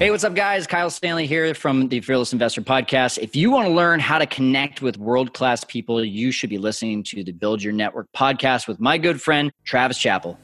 Hey, what's up, guys? Kyle Stanley here from the Fearless Investor Podcast. If you want to learn how to connect with world class people, you should be listening to the Build Your Network podcast with my good friend, Travis Chappell.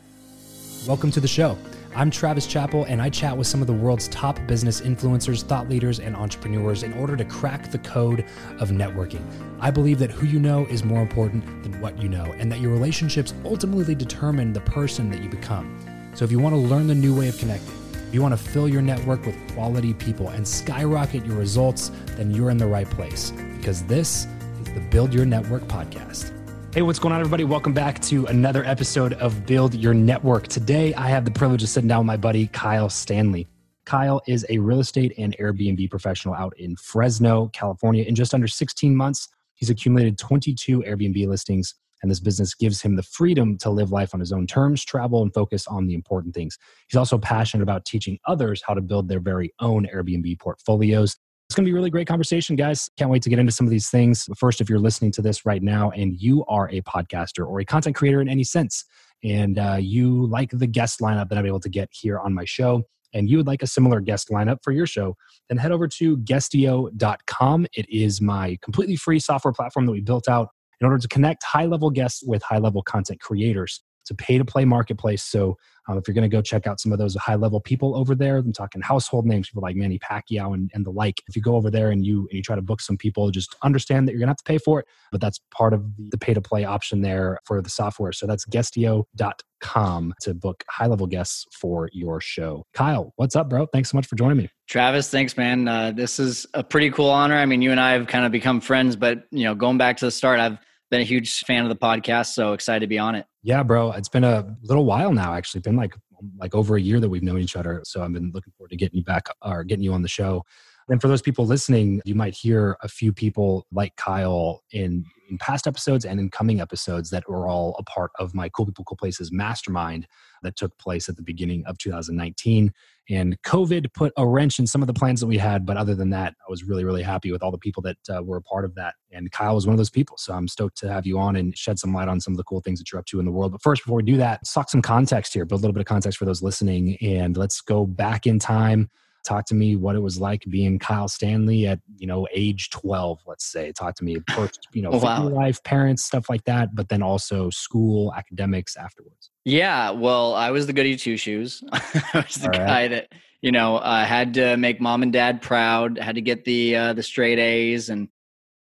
Welcome to the show. I'm Travis Chappell, and I chat with some of the world's top business influencers, thought leaders, and entrepreneurs in order to crack the code of networking. I believe that who you know is more important than what you know, and that your relationships ultimately determine the person that you become. So if you want to learn the new way of connecting, if you want to fill your network with quality people and skyrocket your results, then you're in the right place because this is the Build Your Network podcast. Hey, what's going on, everybody? Welcome back to another episode of Build Your Network. Today, I have the privilege of sitting down with my buddy, Kyle Stanley. Kyle is a real estate and Airbnb professional out in Fresno, California. In just under 16 months, he's accumulated 22 Airbnb listings and this business gives him the freedom to live life on his own terms, travel, and focus on the important things. He's also passionate about teaching others how to build their very own Airbnb portfolios. It's going to be a really great conversation, guys. Can't wait to get into some of these things. First, if you're listening to this right now and you are a podcaster or a content creator in any sense, and uh, you like the guest lineup that I'm able to get here on my show, and you would like a similar guest lineup for your show, then head over to guestio.com. It is my completely free software platform that we built out in order to connect high level guests with high level content creators. It's a pay to play marketplace. So um, if you're going to go check out some of those high level people over there, I'm talking household names, people like Manny Pacquiao and, and the like. If you go over there and you and you try to book some people, just understand that you're going to have to pay for it, but that's part of the pay to play option there for the software. So that's guestio.com to book high level guests for your show. Kyle, what's up, bro? Thanks so much for joining me. Travis, thanks, man. Uh, this is a pretty cool honor. I mean, you and I have kind of become friends, but you know, going back to the start, I've been a huge fan of the podcast. So excited to be on it. Yeah, bro. It's been a little while now, actually. Been like like over a year that we've known each other. So I've been looking forward to getting you back or getting you on the show. And for those people listening, you might hear a few people like Kyle in, in past episodes and in coming episodes that were all a part of my Cool People Cool Places mastermind that took place at the beginning of 2019. And COVID put a wrench in some of the plans that we had. But other than that, I was really, really happy with all the people that uh, were a part of that. And Kyle was one of those people. So I'm stoked to have you on and shed some light on some of the cool things that you're up to in the world. But first, before we do that, let's talk some context here, build a little bit of context for those listening. And let's go back in time talk to me what it was like being Kyle Stanley at you know age 12 let's say talk to me first you know oh, wow. life parents stuff like that but then also school academics afterwards yeah well I was the goody two shoes I was the All guy right. that you know uh, had to make mom and dad proud had to get the uh, the straight A's and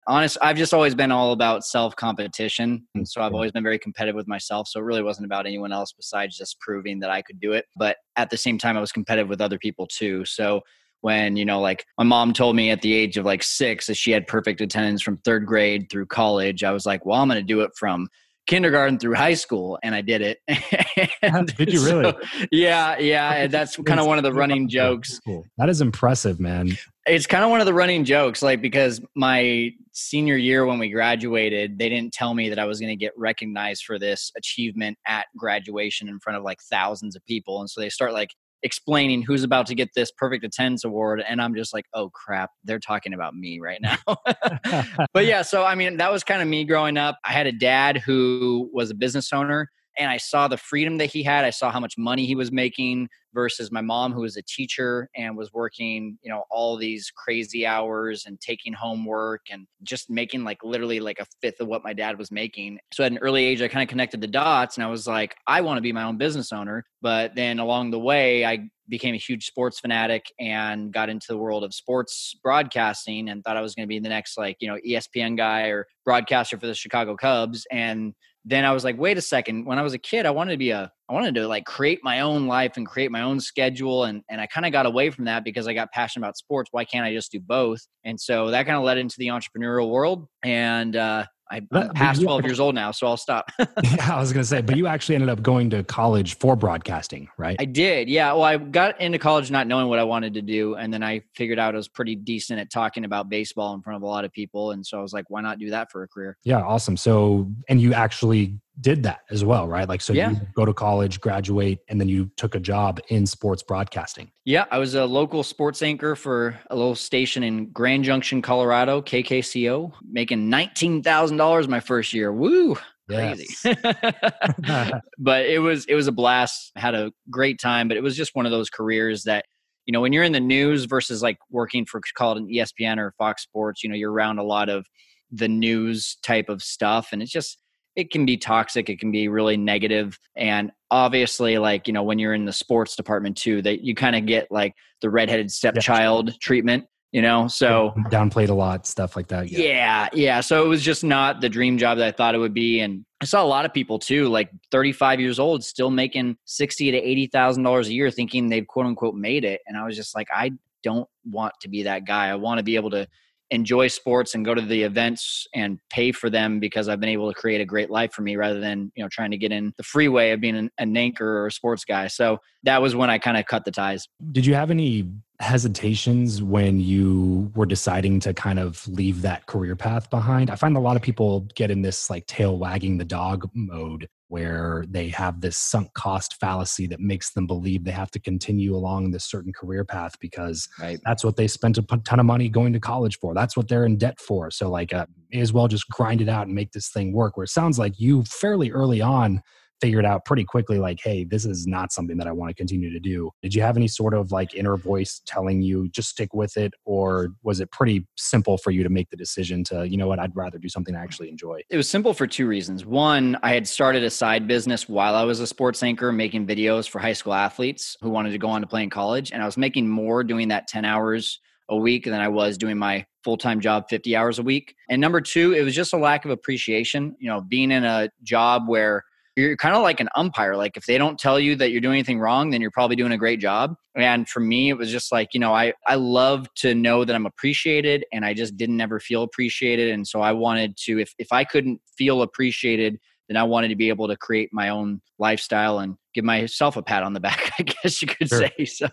honest i've just always been all about self competition and hmm, so i've always been very competitive with myself so it really wasn't about anyone else besides just proving that i could do it but at the same time i was competitive with other people too so when, you know, like my mom told me at the age of like six that she had perfect attendance from third grade through college. I was like, well, I'm going to do it from kindergarten through high school and I did it. did you really? So, yeah, yeah. And that's kind of one of the running jokes. That is impressive, man. It's kind of one of the running jokes, like because my senior year when we graduated, they didn't tell me that I was going to get recognized for this achievement at graduation in front of like thousands of people. And so they start like explaining who's about to get this perfect attendance award and i'm just like oh crap they're talking about me right now but yeah so i mean that was kind of me growing up i had a dad who was a business owner and I saw the freedom that he had. I saw how much money he was making versus my mom, who was a teacher and was working, you know, all these crazy hours and taking homework and just making like literally like a fifth of what my dad was making. So at an early age, I kind of connected the dots and I was like, I want to be my own business owner. But then along the way, I became a huge sports fanatic and got into the world of sports broadcasting and thought I was going to be the next like, you know, ESPN guy or broadcaster for the Chicago Cubs. And then I was like, wait a second. When I was a kid, I wanted to be a, I wanted to like create my own life and create my own schedule. And, and I kind of got away from that because I got passionate about sports. Why can't I just do both? And so that kind of led into the entrepreneurial world. And, uh, I, am past 12 years old now, so I'll stop. yeah, I was going to say, but you actually ended up going to college for broadcasting, right? I did. Yeah. Well, I got into college not knowing what I wanted to do. And then I figured out I was pretty decent at talking about baseball in front of a lot of people. And so I was like, why not do that for a career? Yeah. Awesome. So, and you actually did that as well, right? Like, so yeah. you go to college, graduate, and then you took a job in sports broadcasting. Yeah, I was a local sports anchor for a little station in Grand Junction, Colorado, KKCO, making nineteen thousand dollars my first year. Woo! Crazy. Yes. but it was it was a blast. Had a great time, but it was just one of those careers that you know when you're in the news versus like working for called an ESPN or Fox Sports, you know, you're around a lot of the news type of stuff, and it's just it can be toxic it can be really negative and obviously like you know when you're in the sports department too that you kind of get like the redheaded stepchild yeah. treatment you know so downplayed a lot stuff like that yeah. yeah yeah so it was just not the dream job that i thought it would be and i saw a lot of people too like 35 years old still making 60 to 80 thousand dollars a year thinking they've quote unquote made it and i was just like i don't want to be that guy i want to be able to enjoy sports and go to the events and pay for them because I've been able to create a great life for me rather than, you know, trying to get in the freeway of being an, an anchor or a sports guy. So that was when I kind of cut the ties. Did you have any hesitations when you were deciding to kind of leave that career path behind? I find a lot of people get in this like tail wagging the dog mode where they have this sunk cost fallacy that makes them believe they have to continue along this certain career path because right. that's what they spent a ton of money going to college for. That's what they're in debt for. So, like, uh, may as well just grind it out and make this thing work. Where it sounds like you fairly early on figured out pretty quickly like hey this is not something that i want to continue to do did you have any sort of like inner voice telling you just stick with it or was it pretty simple for you to make the decision to you know what i'd rather do something i actually enjoy it was simple for two reasons one i had started a side business while i was a sports anchor making videos for high school athletes who wanted to go on to play in college and i was making more doing that 10 hours a week than I was doing my full time job 50 hours a week. And number two, it was just a lack of appreciation. You know, being in a job where you're kind of like an umpire. Like if they don't tell you that you're doing anything wrong, then you're probably doing a great job. And for me, it was just like, you know, I, I love to know that I'm appreciated and I just didn't ever feel appreciated. And so I wanted to, if, if I couldn't feel appreciated, then I wanted to be able to create my own lifestyle and give myself a pat on the back, I guess you could sure. say. So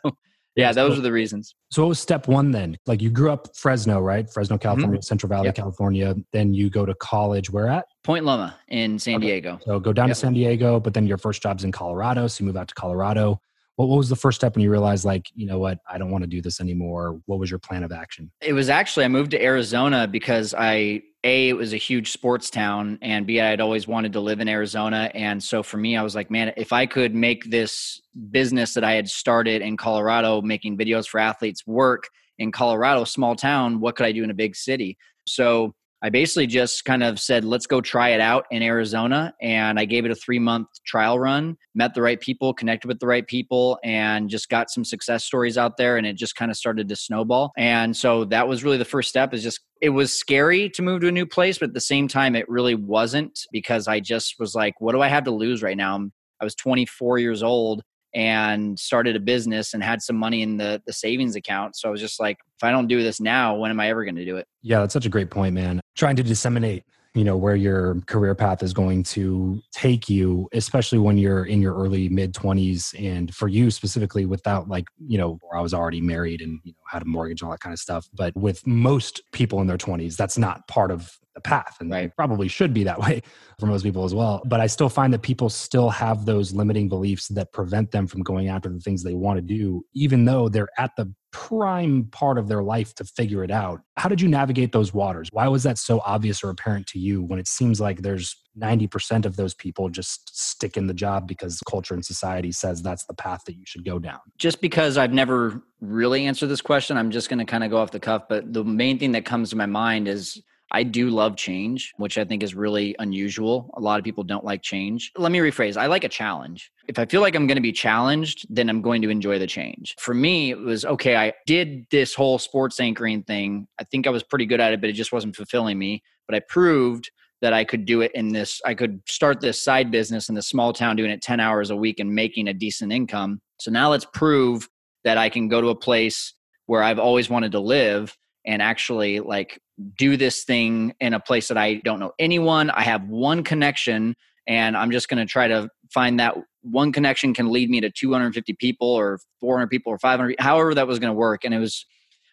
yeah, those are the reasons. So what was step one then? Like you grew up Fresno, right? Fresno, mm-hmm. California, mm-hmm. Central Valley, yep. California. Then you go to college. Where at? Point Loma in San okay. Diego. So go down yep. to San Diego, but then your first job's in Colorado. So you move out to Colorado. What, what was the first step when you realized, like, you know what, I don't want to do this anymore? What was your plan of action? It was actually, I moved to Arizona because I, A, it was a huge sports town, and B, I had always wanted to live in Arizona. And so for me, I was like, man, if I could make this business that I had started in Colorado, making videos for athletes, work in Colorado, small town, what could I do in a big city? So I basically just kind of said, let's go try it out in Arizona. And I gave it a three month trial run, met the right people, connected with the right people, and just got some success stories out there. And it just kind of started to snowball. And so that was really the first step is just, it was scary to move to a new place, but at the same time, it really wasn't because I just was like, what do I have to lose right now? I was 24 years old and started a business and had some money in the the savings account. So I was just like, if I don't do this now, when am I ever going to do it? Yeah, that's such a great point, man. Trying to disseminate you know where your career path is going to take you especially when you're in your early mid 20s and for you specifically without like you know i was already married and you know had a mortgage all that kind of stuff but with most people in their 20s that's not part of the path and right. probably should be that way for most people as well but i still find that people still have those limiting beliefs that prevent them from going after the things they want to do even though they're at the prime part of their life to figure it out. How did you navigate those waters? Why was that so obvious or apparent to you when it seems like there's 90% of those people just stick in the job because culture and society says that's the path that you should go down? Just because i've never really answered this question i'm just going to kind of go off the cuff but the main thing that comes to my mind is I do love change, which I think is really unusual. A lot of people don't like change. Let me rephrase I like a challenge. If I feel like I'm going to be challenged, then I'm going to enjoy the change. For me, it was okay, I did this whole sports anchoring thing. I think I was pretty good at it, but it just wasn't fulfilling me. But I proved that I could do it in this, I could start this side business in the small town doing it 10 hours a week and making a decent income. So now let's prove that I can go to a place where I've always wanted to live and actually like do this thing in a place that I don't know anyone. I have one connection and I'm just going to try to find that one connection can lead me to 250 people or 400 people or 500 however that was going to work and it was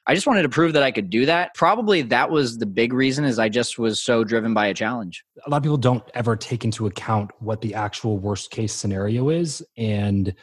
I just wanted to prove that I could do that. Probably that was the big reason is I just was so driven by a challenge. A lot of people don't ever take into account what the actual worst case scenario is and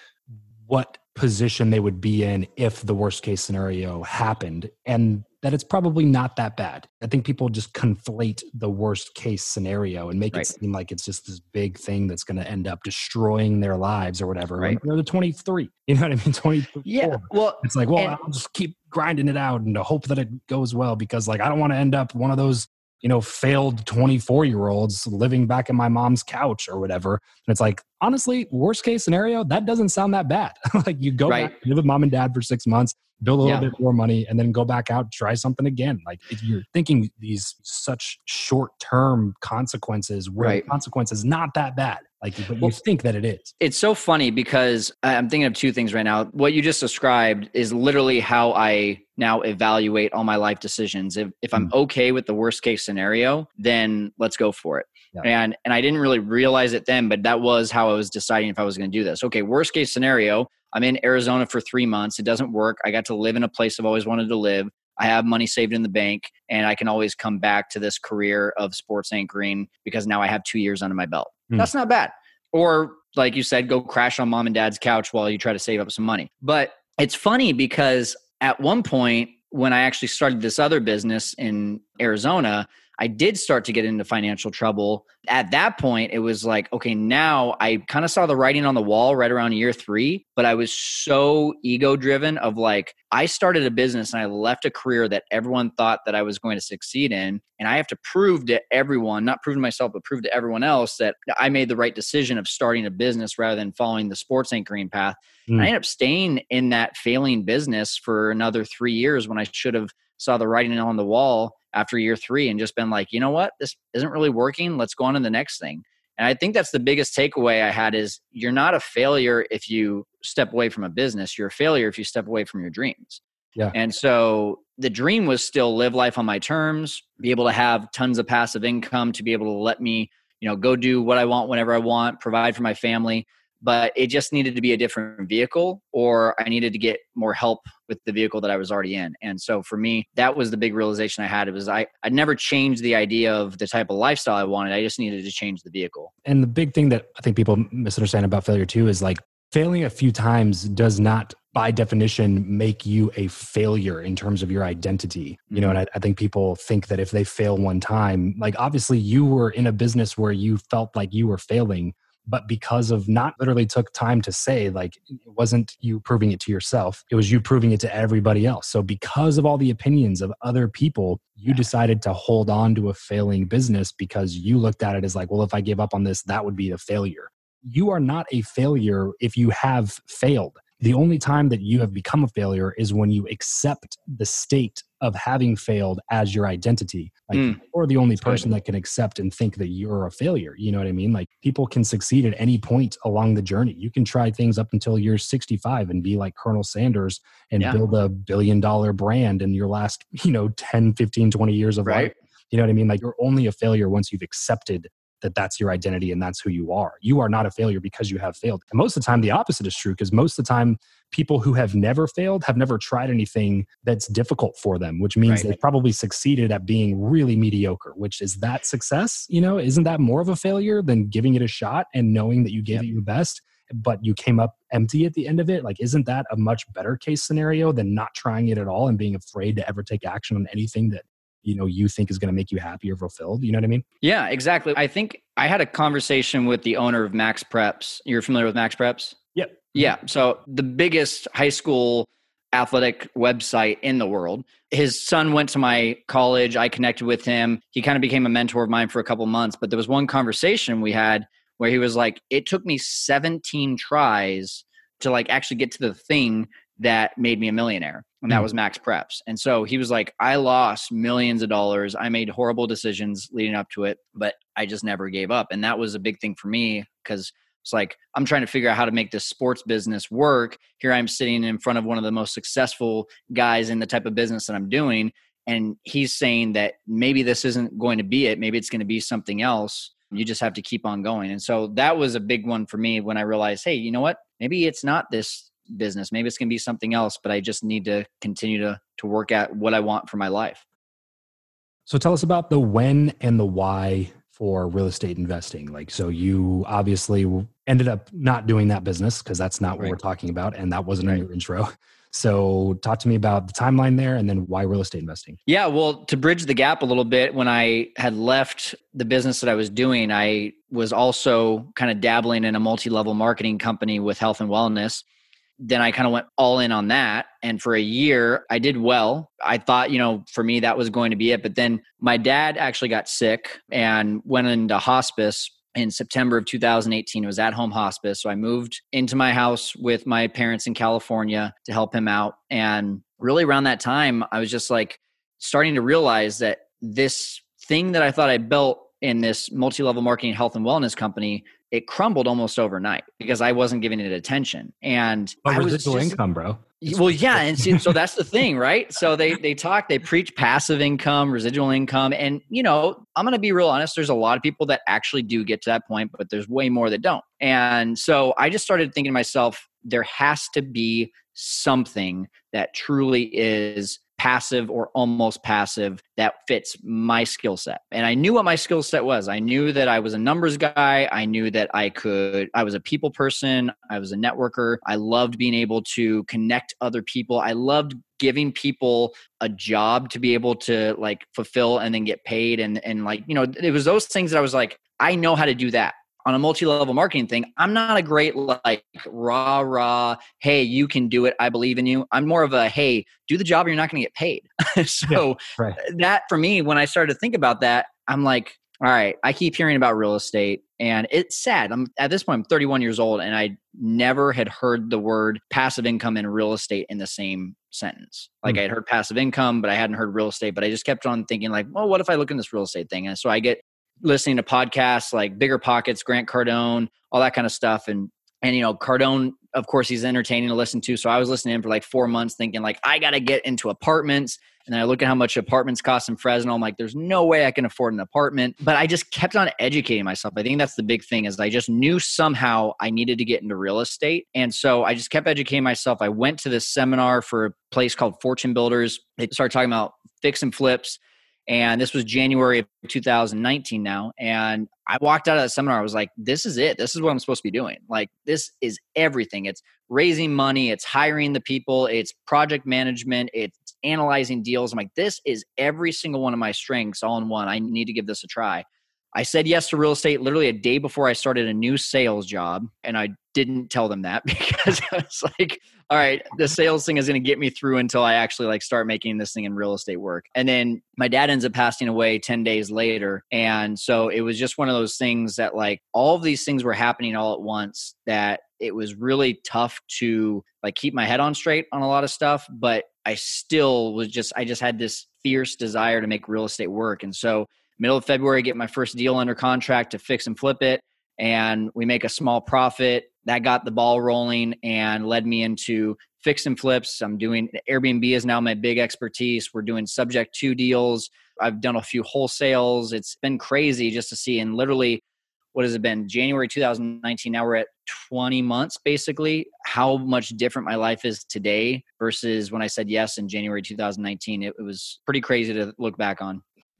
what position they would be in if the worst case scenario happened. And that it's probably not that bad. I think people just conflate the worst case scenario and make right. it seem like it's just this big thing that's going to end up destroying their lives or whatever. Right. They're the 23. You know what I mean? 24. Yeah. Well, it's like, well, and, I'll just keep grinding it out and hope that it goes well because, like, I don't want to end up one of those you know, failed 24 year olds living back in my mom's couch or whatever. And it's like, honestly, worst case scenario, that doesn't sound that bad. like you go right. back, live with mom and dad for six months, build a little yeah. bit more money, and then go back out, try something again. Like if you're thinking these such short term consequences, where right. the consequence is not that bad. Like, but well, you think that it is. It's so funny because I'm thinking of two things right now. What you just described is literally how I now evaluate all my life decisions. If, if I'm mm. okay with the worst case scenario, then let's go for it. Yeah. And and I didn't really realize it then, but that was how I was deciding if I was going to do this. Okay, worst case scenario, I'm in Arizona for three months. It doesn't work. I got to live in a place I've always wanted to live. I have money saved in the bank, and I can always come back to this career of sports anchoring because now I have two years under my belt. Mm. That's not bad. Or, like you said, go crash on mom and dad's couch while you try to save up some money. But it's funny because at one point, when I actually started this other business in Arizona, I did start to get into financial trouble. At that point, it was like, okay, now I kind of saw the writing on the wall right around year three, but I was so ego driven of like, I started a business and I left a career that everyone thought that I was going to succeed in. And I have to prove to everyone, not prove to myself, but prove to everyone else that I made the right decision of starting a business rather than following the sports anchoring path. Mm. I ended up staying in that failing business for another three years when I should have saw the writing on the wall after year three and just been like, you know what, this isn't really working. Let's go on to the next thing. And I think that's the biggest takeaway I had is you're not a failure if you step away from a business. You're a failure if you step away from your dreams. Yeah. And so the dream was still live life on my terms, be able to have tons of passive income to be able to let me, you know, go do what I want whenever I want, provide for my family but it just needed to be a different vehicle or I needed to get more help with the vehicle that I was already in. And so for me, that was the big realization I had. It was I I'd never changed the idea of the type of lifestyle I wanted. I just needed to change the vehicle. And the big thing that I think people misunderstand about failure too is like failing a few times does not by definition make you a failure in terms of your identity you know and mm-hmm. I, I, think people think that if they fail one time like obviously you were in a business where you felt like you were failing but because of not literally took time to say like it wasn't you proving it to yourself it was you proving it to everybody else. So because of all the opinions of other people you decided to hold on to a failing business because you looked at it as like well if i give up on this that would be a failure. You are not a failure if you have failed the only time that you have become a failure is when you accept the state of having failed as your identity. Like mm. you're the only person that can accept and think that you're a failure. You know what I mean? Like people can succeed at any point along the journey. You can try things up until you're 65 and be like Colonel Sanders and yeah. build a billion dollar brand in your last, you know, 10, 15, 20 years of right. life. You know what I mean? Like you're only a failure once you've accepted that that's your identity and that's who you are. You are not a failure because you have failed. And most of the time, the opposite is true because most of the time, people who have never failed have never tried anything that's difficult for them, which means right. they probably succeeded at being really mediocre, which is that success? You know, isn't that more of a failure than giving it a shot and knowing that you gave yep. it your best? but you came up empty at the end of it like isn't that a much better case scenario than not trying it at all and being afraid to ever take action on anything that you know you think is going to make you happy or fulfilled you know what i mean? Yeah exactly. I think i had a conversation with the owner of MaxPreps. You're familiar with MaxPreps? Yep. Yeah so the biggest high school athletic website in the world. His son went to my college. I connected with him. He kind of became a mentor of mine for a couple months but there was one conversation we had where he was like it took me 17 tries to like actually get to the thing that made me a millionaire and that mm. was MaxPreps. And so he was like i lost millions of dollars. I made horrible decisions leading up to it but i just never gave up. And that was a big thing for me because it's like i'm trying to figure out how to make this sports business work. Here i'm sitting in front of one of the most successful guys in the type of business that i'm doing and he's saying that maybe this isn't going to be it. Maybe it's going to be something else. You just have to keep on going. And so that was a big one for me when i realized hey you know what? Maybe it's not this business. Maybe it's going to be something else, but I just need to continue to to work at what I want for my life. So tell us about the when and the why for real estate investing. Like so you obviously ended up not doing that business because that's not what right. we're talking about and that wasn't right. in your intro. So, talk to me about the timeline there and then why real estate investing. Yeah, well, to bridge the gap a little bit, when I had left the business that I was doing, I was also kind of dabbling in a multi level marketing company with health and wellness then I kind of went all in on that. And for a year, I did well. I thought, you know, for me, that was going to be it. But then my dad actually got sick and went into hospice in September of 2018. It was at home hospice. So I moved into my house with my parents in California to help him out. And really around that time, I was just like starting to realize that this thing that I thought I built in this multi level marketing health and wellness company it crumbled almost overnight because I wasn't giving it attention. And oh, I residual just, income, bro. Well, yeah, and see, so that's the thing, right? So they they talk, they preach passive income, residual income, and you know, I'm gonna be real honest. There's a lot of people that actually do get to that point, but there's way more that don't. And so I just started thinking to myself, there has to be something that truly is passive or almost passive that fits my skill set. And I knew what my skill set was. I knew that I was a numbers guy. I knew that I could, I was a people person. I was a networker. I loved being able to connect other people. I loved giving people a job to be able to like fulfill and then get paid. And, and like, you know, it was those things that I was like, I know how to do that on a multi-level marketing thing i'm not a great like rah rah hey you can do it i believe in you. I'm more of a hey do the job or you're not going to get paid. So yeah, right. that for me when i started to think about that i'm like all right i keep hearing about real estate and it's sad. I'm at this point i'm 31 years old and i never had heard the word passive income and real estate in the same sentence. Like mm-hmm. i had heard passive income but i hadn't heard real estate but i just kept on thinking like well what if i look in this real estate thing? And so i get listening to podcasts like BiggerPockets, Grant Cardone, all that kind of stuff. And and you know, Cardone, of course, he's entertaining to listen to. So I was listening to him for like four months, thinking like I got to get into apartments. And then I look at how much apartments cost in Fresno. I'm like, there's no way I can afford an apartment. But I just kept on educating myself. I think that's the big thing is I just knew somehow I needed to get into real estate. And so I just kept educating myself. I went to this seminar for a place called Fortune Builders. They started talking about fix and flips and this was January of 2019 now. And I walked out of that seminar. I was like, this is it. This is what I'm supposed to be doing. Like, this is everything. It's raising money, it's hiring the people, it's project management, it's analyzing deals. I'm like, this is every single one of my strengths all in one. I need to give this a try. I said yes to real estate literally a day before I started a new sales job. And I didn't tell them that because I was like, all right, the sales thing is going to get me through until I actually like start making this thing in real estate work. And then my dad ends up passing away 10 days later. And so it was just one of those things that like all of these things were happening all at once that it was really tough to like keep my head on straight on a lot of stuff, but I still was just I just had this fierce desire to make real estate work. And so middle of February, get my first deal under contract to fix and flip it. And we make a small profit. That got the ball rolling and led me into fix and flips. I'm doing Airbnb is now my big expertise. We're doing subject to deals. I've done a few wholesales. It's been crazy just to see. And literally, what has it been? January 2019. Now we're at 20 months basically. How much different my life is today versus when I said yes in January 2019. It, it was pretty crazy to look back on.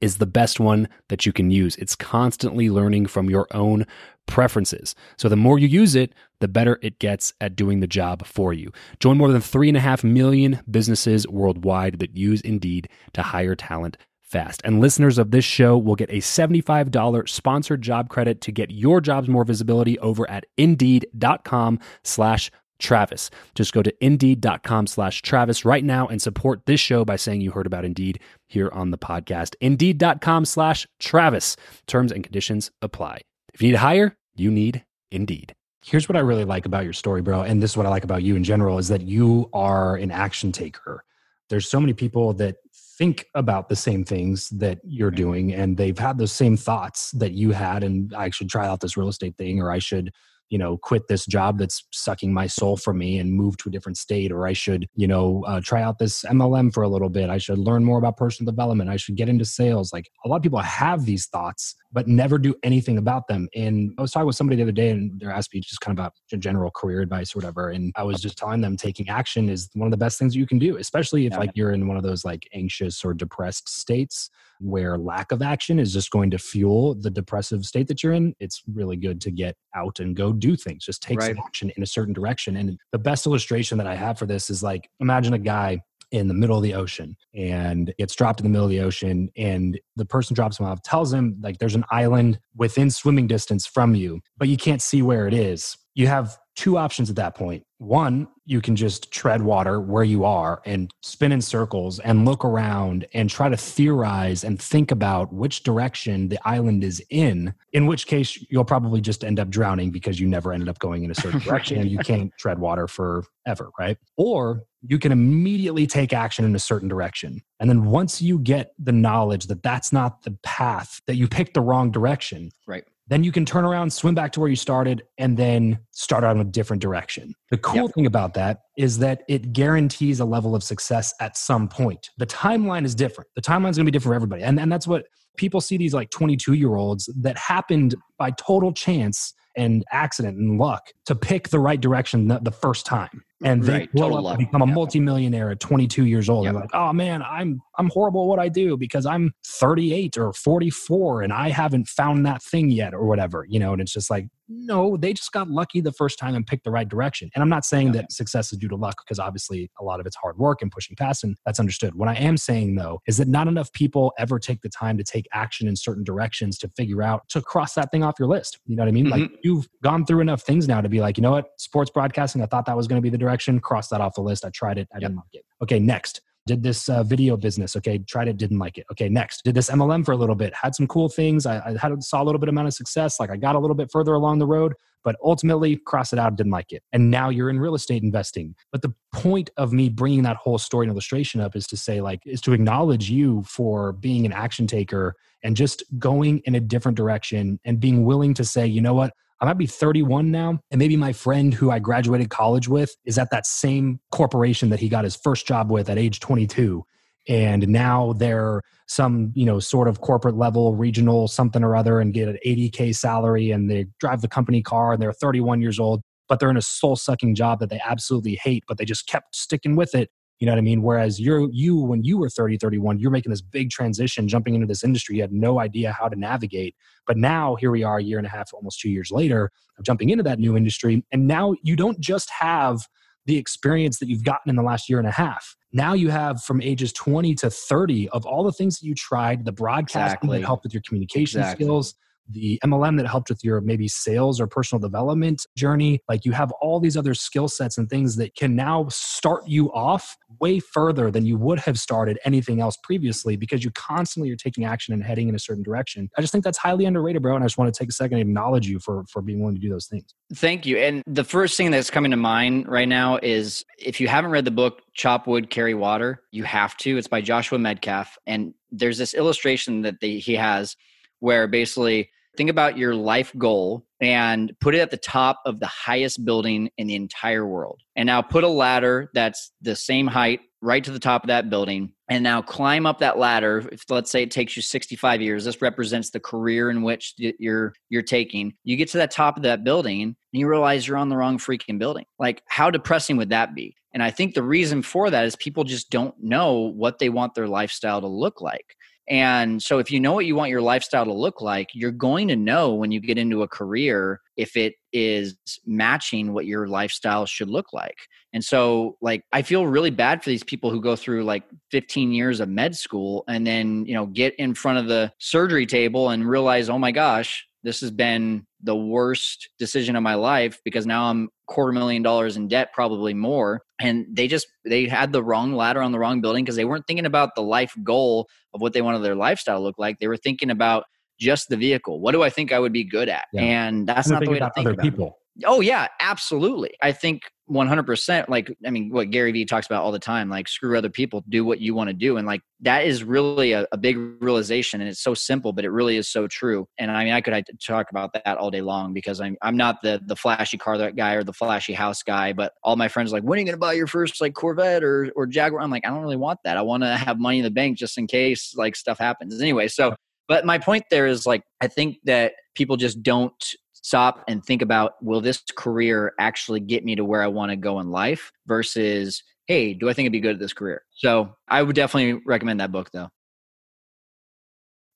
is the best one that you can use. It's constantly learning from your own preferences. So the more you use it, the better it gets at doing the job for you. Join more than three and a half million businesses worldwide that use Indeed to hire talent fast. And listeners of this show will get a $75 sponsored job credit to get your jobs more visibility over at indeed.com slash Travis. Just go to indeed.com slash Travis right now and support this show by saying you heard about Indeed here on the podcast. Indeed.com slash Travis. Terms and conditions apply. If you need to hire, you need Indeed. Here's what I really like about your story, bro. And this is what I like about you in general is that you are an action taker. There's so many people that think about the same things that you're doing and they've had those same thoughts that you had and I should try out this real estate thing or I should you know quit this job that's sucking my soul from me and move to a different state or i should you know uh, try out this mlm for a little bit. I should learn more about personal development. I should get into sales. Like a lot of people have these thoughts but never do anything about them. And i was talking with somebody the other day and they're asking me just kind of about general career advice or whatever. And i was just telling them taking action is one of the best things you can do especially if like you're in one of those like anxious or depressed states where lack of action is just going to fuel the depressive state that you're in, it's really good to get out and go do things. Just take right. some action in a certain direction. And the best illustration that I have for this is like imagine a guy in the middle of the ocean and gets dropped in the middle of the ocean and the person drops him off tells him like there's an island within swimming distance from you but you can't see where it is you have two options at that point. One, you can just tread water where you are and spin in circles and look around and try to theorize and think about which direction the island is in, in which case you'll probably just end up drowning because you never ended up going in a certain direction and you can't tread water forever, right? Or you can immediately take action in a certain direction. And then once you get the knowledge that that's not the path, that you picked the wrong direction, right then you can turn around, swim back to where you started, and then start out in a different direction. The cool yep. thing about that is that it guarantees a level of success at some point. The timeline is different. The timeline is going to be different for everybody. And, and that's what people see these like 22 year olds that happened by total chance and accident and luck to pick the right direction the, the first time and they right, grow up become a multimillionaire at 22 years old. Yep. They're like, oh man, I'm I'm horrible at what I do because I'm 38 or 44 and I haven't found that thing yet or whatever, you know. And it's just like, no, they just got lucky the first time and picked the right direction. And I'm not saying that success is due to luck because obviously a lot of it's hard work and pushing past, and that's understood. What I am saying though is that not enough people ever take the time to take action in certain directions to figure out to cross that thing off your list. You know what I mean? Mm-hmm. Like you've gone through enough things now to be like, you know what, sports broadcasting, I thought that was going to be the direction cross that off the list. I tried it, I yep. didn't like it. Okay, next. Did this uh, video business. Okay, tried it, didn't like it. Okay, next. Did this MLM for a little bit. Had some cool things. I, I had saw a little bit amount of success. Like I got a little bit further along the road, but ultimately cross it out. Didn't like it. And now you're in real estate investing. But the point of me bringing that whole story and illustration up is to say like is to acknowledge you for being an action taker and just going in a different direction and being willing to say, you know what, I might be 31 now, and maybe my friend who I graduated college with is at that same corporation that he got his first job with at age 22. And now they're some, you know, sort of corporate level, regional something or other, and get an 80K salary and they drive the company car and they're 31 years old, but they're in a soul sucking job that they absolutely hate, but they just kept sticking with it you know what I mean? Whereas you're you when you were 30, 31, you're making this big transition, jumping into this industry. You had no idea how to navigate. But now here we are a year and a half, almost two years later, of jumping into that new industry. And now you don't just have the experience that you've gotten in the last year and a half. Now you have from ages 20 to 30 of all the things that you tried, the broadcasting exactly. that helped with your communication exactly. skills, the MLM that helped with your maybe sales or personal development journey. Like you have all these other skill sets and things that can now start you off way further than you would have started anything else previously because you constantly are taking action and heading in a certain direction. I just think that's highly underrated, bro. And I just want to take a second and acknowledge you for for being willing to do those things. Thank you. And the first thing that's coming to mind right now is if you haven't read the book Chop Wood, Carry Water, you have to. It's by Joshua Medcalf. And there's this illustration that he has where basically think about your life goal and put it at the top of the highest building in the entire world. And now put a ladder that's the same height right to the top of that building and now climb up that ladder. If let's say it takes you 65 years this represents the career in which you're you're taking. You get to that top of that building and you realize you're on the wrong freaking building. Like how depressing would that be? And i think the reason for that is people just don't know what they want their lifestyle to look like and so, if you know what you want your lifestyle to look like, you're going to know when you get into a career if it is matching what your lifestyle should look like. And so, like, I feel really bad for these people who go through like 15 years of med school and then, you know, get in front of the surgery table and realize, oh my gosh, this has been the worst decision of my life because now I'm quarter million dollars in debt, probably more. And they just they had the wrong ladder on the wrong building because they weren't thinking about the life goal of what they wanted their lifestyle to look like. They were thinking about just the vehicle. What do I think I would be good at? Yeah. And that's not the way to think about people. It. Oh yeah, absolutely. I think 100% like i mean what gary vee talks about all the time like screw other people do what you want to do and like that is really a, a, big realization and it's so simple but it really is so true and i mean i could talk about that all day long because i'm, I'm not the the flashy car guy or the flashy house guy but all my friends are like when are you going to buy your first like corvette or or jaguar? I'm like i don't really want that. I want to have money in the bank just in case like stuff happens. Anyway so but my point there is like i think that people just don't stop and think about will this career actually get me to where I want to go in life versus hey, do I think it'd be good at this career? So I would definitely recommend that book though.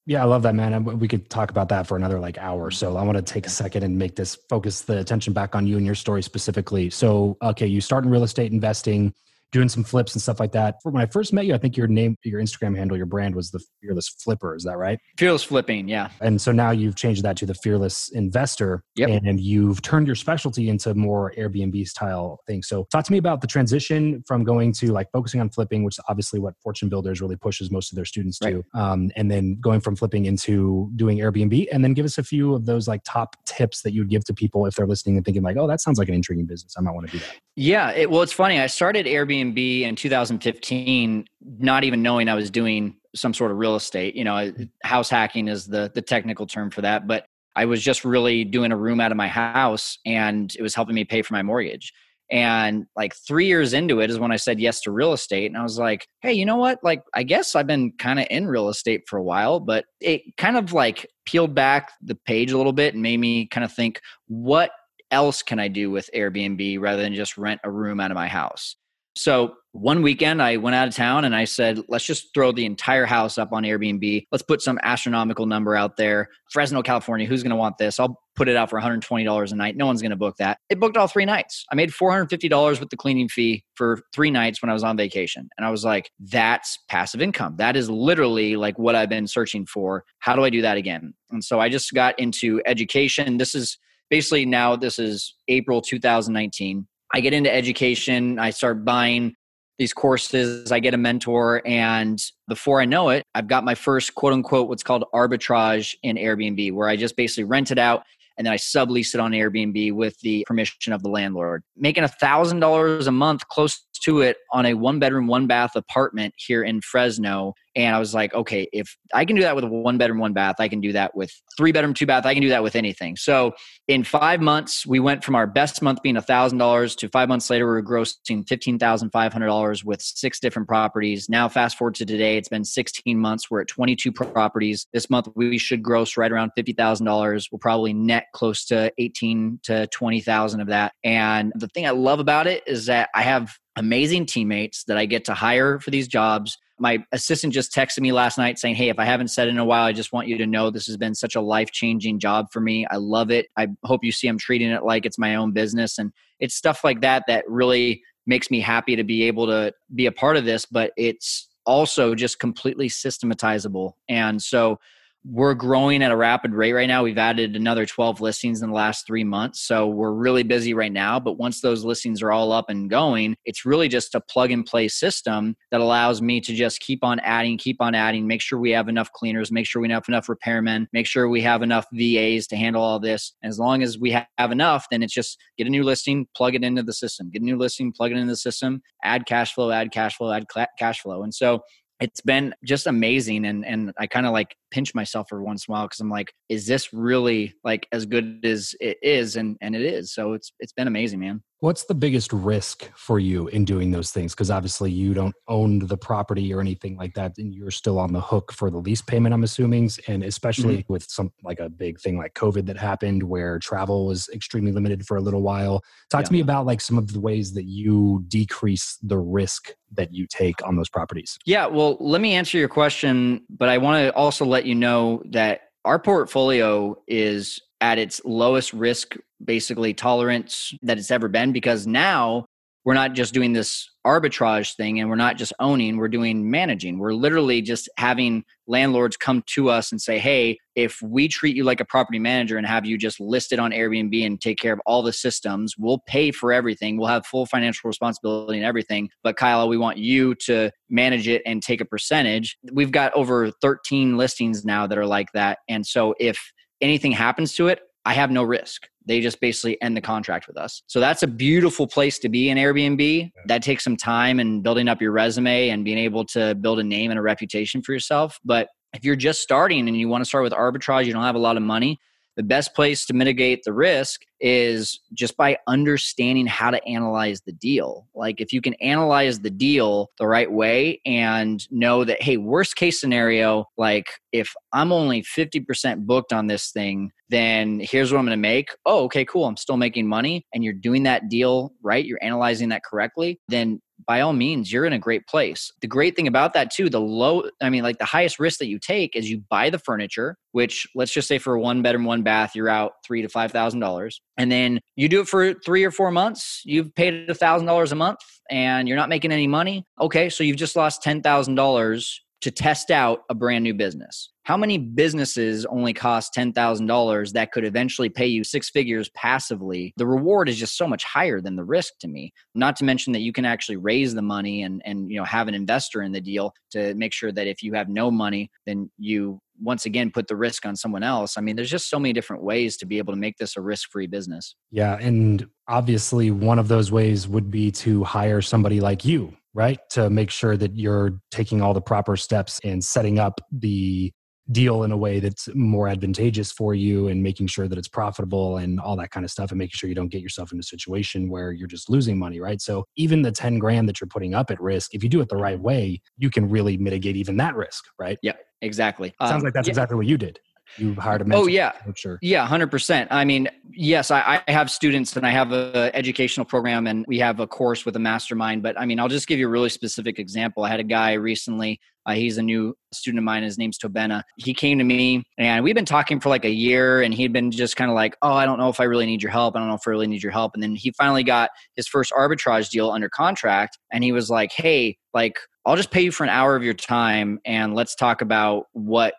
Yeah, I love that, man. We could talk about that for another like hour. Mm-hmm. So I want to take a second and make this focus the attention back on you and your story specifically. So, okay, you start in real estate investing doing some flips and stuff like that. When I first met you, I think your name, your Instagram handle, your brand was the Fearless Flipper. Is that right? Fearless Flipping, yeah. And so now you've changed that to the Fearless Investor. Yep. And you've turned your specialty into more Airbnb style things. So talk to me about the transition from going to like focusing on flipping, which is obviously what Fortune Builders really pushes most of their students right. to, um, and then going from flipping into doing Airbnb. And then give us a few of those like top tips that you'd give to people if they're listening and thinking like, oh, that sounds like an intriguing business. I might want to do that. Yeah. It, well, it's funny. I started Airbnb Airbnb in 2015, not even knowing I was doing some sort of real estate. You know, house hacking is the the technical term for that, but I was just really doing a room out of my house, and it was helping me pay for my mortgage. And like three years into it is when I said yes to real estate. And I was like, hey, you know what? Like, I guess I've been kind of in real estate for a while, but it kind of like peeled back the page a little bit and made me kind of think, what else can I do with Airbnb rather than just rent a room out of my house? So one weekend I went out of town and I said, let's just throw the entire house up on Airbnb. Let's put some astronomical number out there. Fresno, California, who's going to want this? I'll put it out for $120 a night. No one's going to book that. It booked all three nights. I made $450 with the cleaning fee for three nights when I was on vacation. And I was like, that's passive income. That is literally like what I've been searching for. How do I do that again? And so I just got into education. This is basically now, this is April 2019 I get into education, I start buying these courses, I get a mentor, and before I know it, I've got my first quote unquote what's called arbitrage in Airbnb, where I just basically rent it out and then I sublease it on Airbnb with the permission of the landlord. Making a thousand dollars a month close to it on a one bedroom, one bath apartment here in Fresno. And I was like, okay, if I can do that with a one bedroom, one bath, I can do that with three bedroom, two bath, I can do that with anything. So in five months, we went from our best month being $1,000 to five months later, we were grossing $15,500 with six different properties. Now, fast forward to today, it's been 16 months. We're at 22 properties. This month, we should gross right around $50,000. We'll probably net close to 18 to 20,000 of that. And the thing I love about it is that I have amazing teammates that I get to hire for these jobs. My assistant just texted me last night saying, Hey, if I haven't said it in a while, I just want you to know this has been such a life changing job for me. I love it. I hope you see I'm treating it like it's my own business. And it's stuff like that that really makes me happy to be able to be a part of this, but it's also just completely systematizable. And so, we're growing at a rapid rate right now. We've added another 12 listings in the last three months. So we're really busy right now. But once those listings are all up and going, it's really just a plug and play system that allows me to just keep on adding, keep on adding, make sure we have enough cleaners, make sure we have enough repairmen, make sure we have enough VAs to handle all this. And as long as we have enough, then it's just get a new listing, plug it into the system, get a new listing, plug it into the system, add cash flow, add cash flow, add cash flow. And so it's been just amazing and and i kind of like pinch myself for once in a while because i'm like is this really like as good as it is and and it is. So it's it's been amazing man What's the biggest risk for you in doing those things? Because obviously you don't own the property or anything like that, and you're still on the hook for the lease payment. I'm assuming, and especially mm-hmm. with some like a big thing like COVID that happened, where travel was extremely limited for a little while. Talk yeah. to me about like some of the ways that you decrease the risk that you take on those properties. Yeah, well, let me answer your question, but I want to also let you know that our portfolio is at its lowest risk basically tolerance that it's ever been because now we're not just doing this arbitrage thing and we're not just owning we're doing managing. We're literally just having landlords come to us and say hey if we treat you like a property manager and have you just listed on airbnb and take care of all the systems we'll pay for everything. We'll have full financial responsibility and everything. But kyle we want you to manage it and take a percentage. We've got over 13 listings now that are like that. And so if anything happens to it I have no risk. They just basically end the contract with us. So that's a beautiful place to be in Airbnb. That takes some time and building up your resume and being able to build a name and a reputation for yourself. But if you're just starting and you want to start with arbitrage, you don't have a lot of money, the best place to mitigate the risk is just by understanding how to analyze the deal. Like if you can analyze the deal the right way and know that, hey, worst case scenario, like if I'm only 50% booked on this thing, then here's what I'm going to make. Oh, okay, cool. I'm still making money and you're doing that deal right. You're analyzing that correctly. Then by all means, you're in a great place. The great thing about that, too, the low, I mean, like the highest risk that you take is you buy the furniture, which let's just say for a one bedroom, one bath, you're out three to five thousand dollars. And then you do it for three or four months, you've paid a thousand dollars a month and you're not making any money. Okay, so you've just lost ten thousand dollars to test out a brand new business. How many businesses only cost $10,000 that could eventually pay you six figures passively? The reward is just so much higher than the risk to me. Not to mention that you can actually raise the money and and you know have an investor in the deal to make sure that if you have no money, then you once again put the risk on someone else. I mean, there's just so many different ways to be able to make this a risk-free business. Yeah, and obviously one of those ways would be to hire somebody like you right? To make sure that you're taking all the proper steps and setting up the deal in a way that's more advantageous for you and making sure that it's profitable and all that kind of stuff and making sure you don't get yourself in a situation where you're just losing money, right? So even the 10 grand that you're putting up at risk, if you do it the right way, you can really mitigate even that risk, right? Yeah, exactly. Sounds um, like that's yeah. exactly what you did you hired a mentor. Oh yeah, sure. Yeah, hundred percent. I mean, yes, I, I, have students and I have a educational program and we have a course with a mastermind. But I mean, I'll just give you a really specific example. I had a guy recently. Uh, he's a new student of mine. His name's Tobena. He came to me and we've been talking for like a year and he'd been just kind of like, oh, I don't know if I really need your help. I don't know if I really need your help. And then he finally got his first arbitrage deal under contract and he was like, hey, like, I'll just pay you for an hour of your time and let's talk about what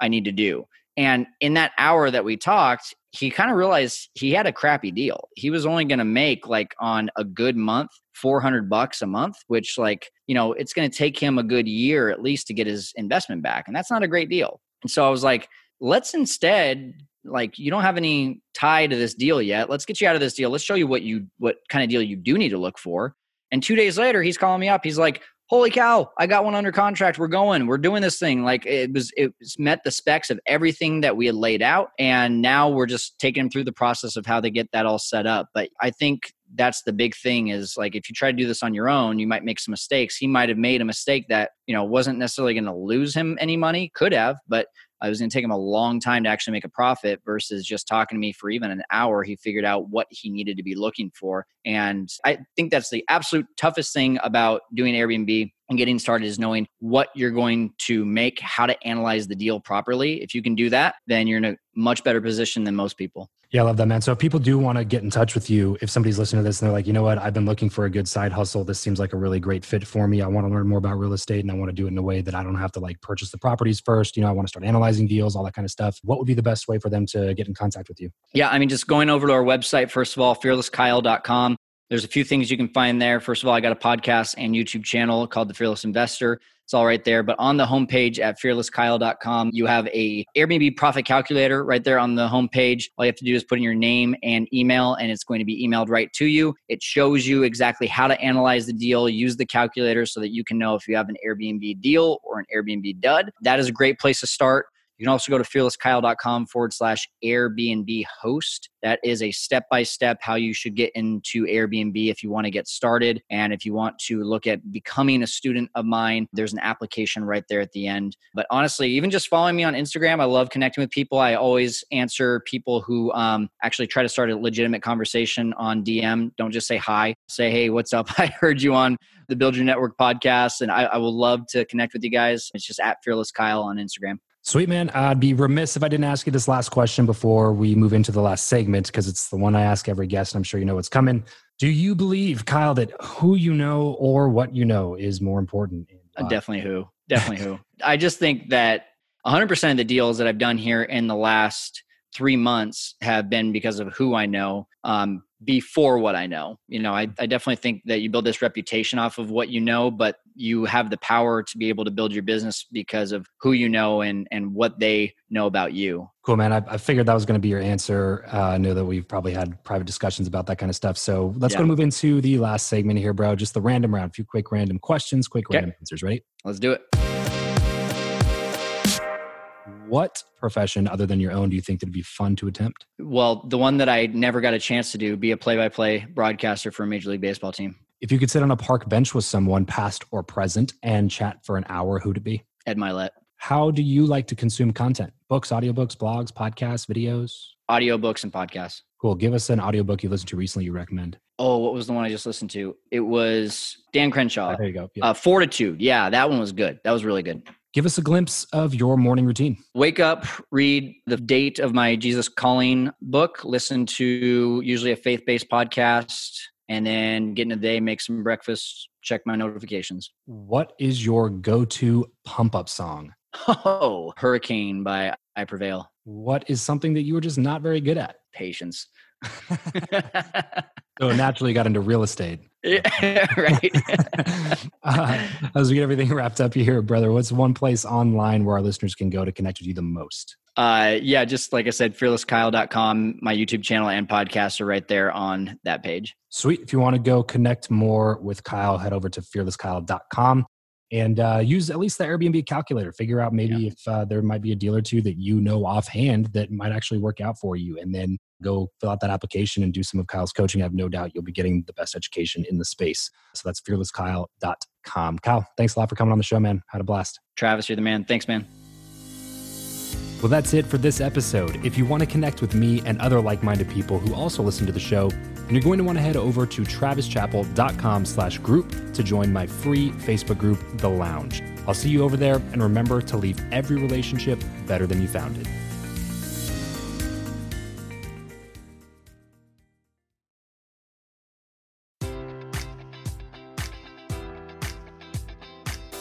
I need to do. And in that hour that we talked, he kind of realized he had a crappy deal. He was only going to make like on a good month 400 bucks a month, which like, you know, it's going to take him a good year at least to get his investment back. And that's not a great deal. And so I was like, let's instead like you don't have any tie to this deal yet. Let's get you out of this deal. Let's show you what you what kind of deal you do need to look for. And 2 days later he's calling me up. He's like, holy cow i got one under contract. We're going. We're doing this thing. Like it was it met the specs of everything that we had laid out and now we're just taking them through the process of how they get that all set up. But i think that's the big thing is like if you try to do this on your own you might make some mistakes. He might have made a mistake that you know wasn't necessarily going to lose him any money could have but it was going to take him a long time to actually make a profit versus just talking to me for even an hour. He figured out what he needed to be looking for. And I think that's the absolute toughest thing about doing Airbnb and getting started is knowing what you're going to make, how to analyze the deal properly. If you can do that, then you're in a much better position than most people. Yeah, I love that, man. So if people do want to get in touch with you, if somebody's listening to this and they're like, you know what, I've been looking for a good side hustle. This seems like a really great fit for me. I want to learn more about real estate and I want to do it in a way that I don't have to like purchase the properties first. You know, I want to start analyzing deals, all that kind of stuff. What would be the best way for them to get in contact with you? Yeah, I mean, just going over to our website, first of all, fearlesskyle.com. There's a few things you can find there. First of all, I got a podcast and YouTube channel called The Fearless Investor. It's all right there. But on the homepage at fearlesskyle.com, you have a Airbnb profit calculator right there on the homepage. All you have to do is put in your name and email, and it's going to be emailed right to you. It shows you exactly how to analyze the deal, use the calculator so that you can know if you have an Airbnb deal or an Airbnb dud. That is a great place to start. You can also go to fearlesskyle.com forward slash Airbnb host. That is a step by step how you should get into Airbnb if you want to get started. And if you want to look at becoming a student of mine, there's an application right there at the end. But honestly, even just following me on Instagram, I love connecting with people. I always answer people who um, actually try to start a legitimate conversation on DM. Don't just say hi, say, hey, what's up? I heard you on the Build Your Network podcast, and I, I will love to connect with you guys. It's just at Fearless Kyle on Instagram. Sweet man. I'd be remiss if I didn't ask you this last question before we move into the last segment because it's the one I ask every guest. And I'm sure you know what's coming. Do you believe, Kyle, that who you know or what you know is more important? Uh, definitely who. Definitely who. I just think that 100% of the deals that I've done here in the last three months have been because of who I know. Um, before what I know. You know, I, I definitely think that you build this reputation off of what you know, but you have the power to be able to build your business because of who you know and and what they know about you. Cool, man. I, I figured that was going to be your answer. Uh, I know that we've probably had private discussions about that kind of stuff. So let's yeah. go move into the last segment here, bro. Just the random round. A few quick random questions, quick okay. random answers. Ready? Let's do it what profession other than your own do you think that'd be fun to attempt? Well, the one that I never got a chance to do, be a play-by-play broadcaster for a major league baseball team. If you could sit on a park bench with someone, past or present, and chat for an hour, who'd it be? Ed Mylett. How do you like to consume content? Books, audiobooks, blogs, podcasts, videos? Audiobooks and podcasts. Cool. Give us an audiobook you listened to recently you recommend. Oh, what was the one I just listened to? It was Dan Crenshaw. Oh, there you go. Yeah. Uh, Fortitude. Yeah, that one was good. That was really good. Give us a glimpse of your morning routine. Wake up, read the date of my Jesus Calling book, listen to usually a faith based podcast, and then get in the day, make some breakfast, check my notifications. What is your go to pump up song? Oh, Hurricane by I Prevail. What is something that you were just not very good at? Patience. so naturally got into real estate. Yeah, right. uh, as we get everything wrapped up here, brother, what's one place online where our listeners can go to connect with you the most? Uh, yeah, just like I said, fearlesskyle.com, my YouTube channel and podcast are right there on that page. Sweet. If you want to go connect more with Kyle, head over to fearlesskyle.com and uh, use at least the Airbnb calculator. Figure out maybe yeah. if uh, there might be a deal or two that you know offhand that might actually work out for you. And then go fill out that application and do some of Kyle's coaching. I have no doubt you'll be getting the best education in the space. So that's fearlesskyle.com. Kyle, thanks a lot for coming on the show, man. Had a blast. Travis, you're the man. Thanks, man. Well, that's it for this episode. If you want to connect with me and other like-minded people who also listen to the show, then you're going to want to head over to travischappell.com slash group to join my free Facebook group, The Lounge. I'll see you over there, and remember to leave every relationship better than you found it.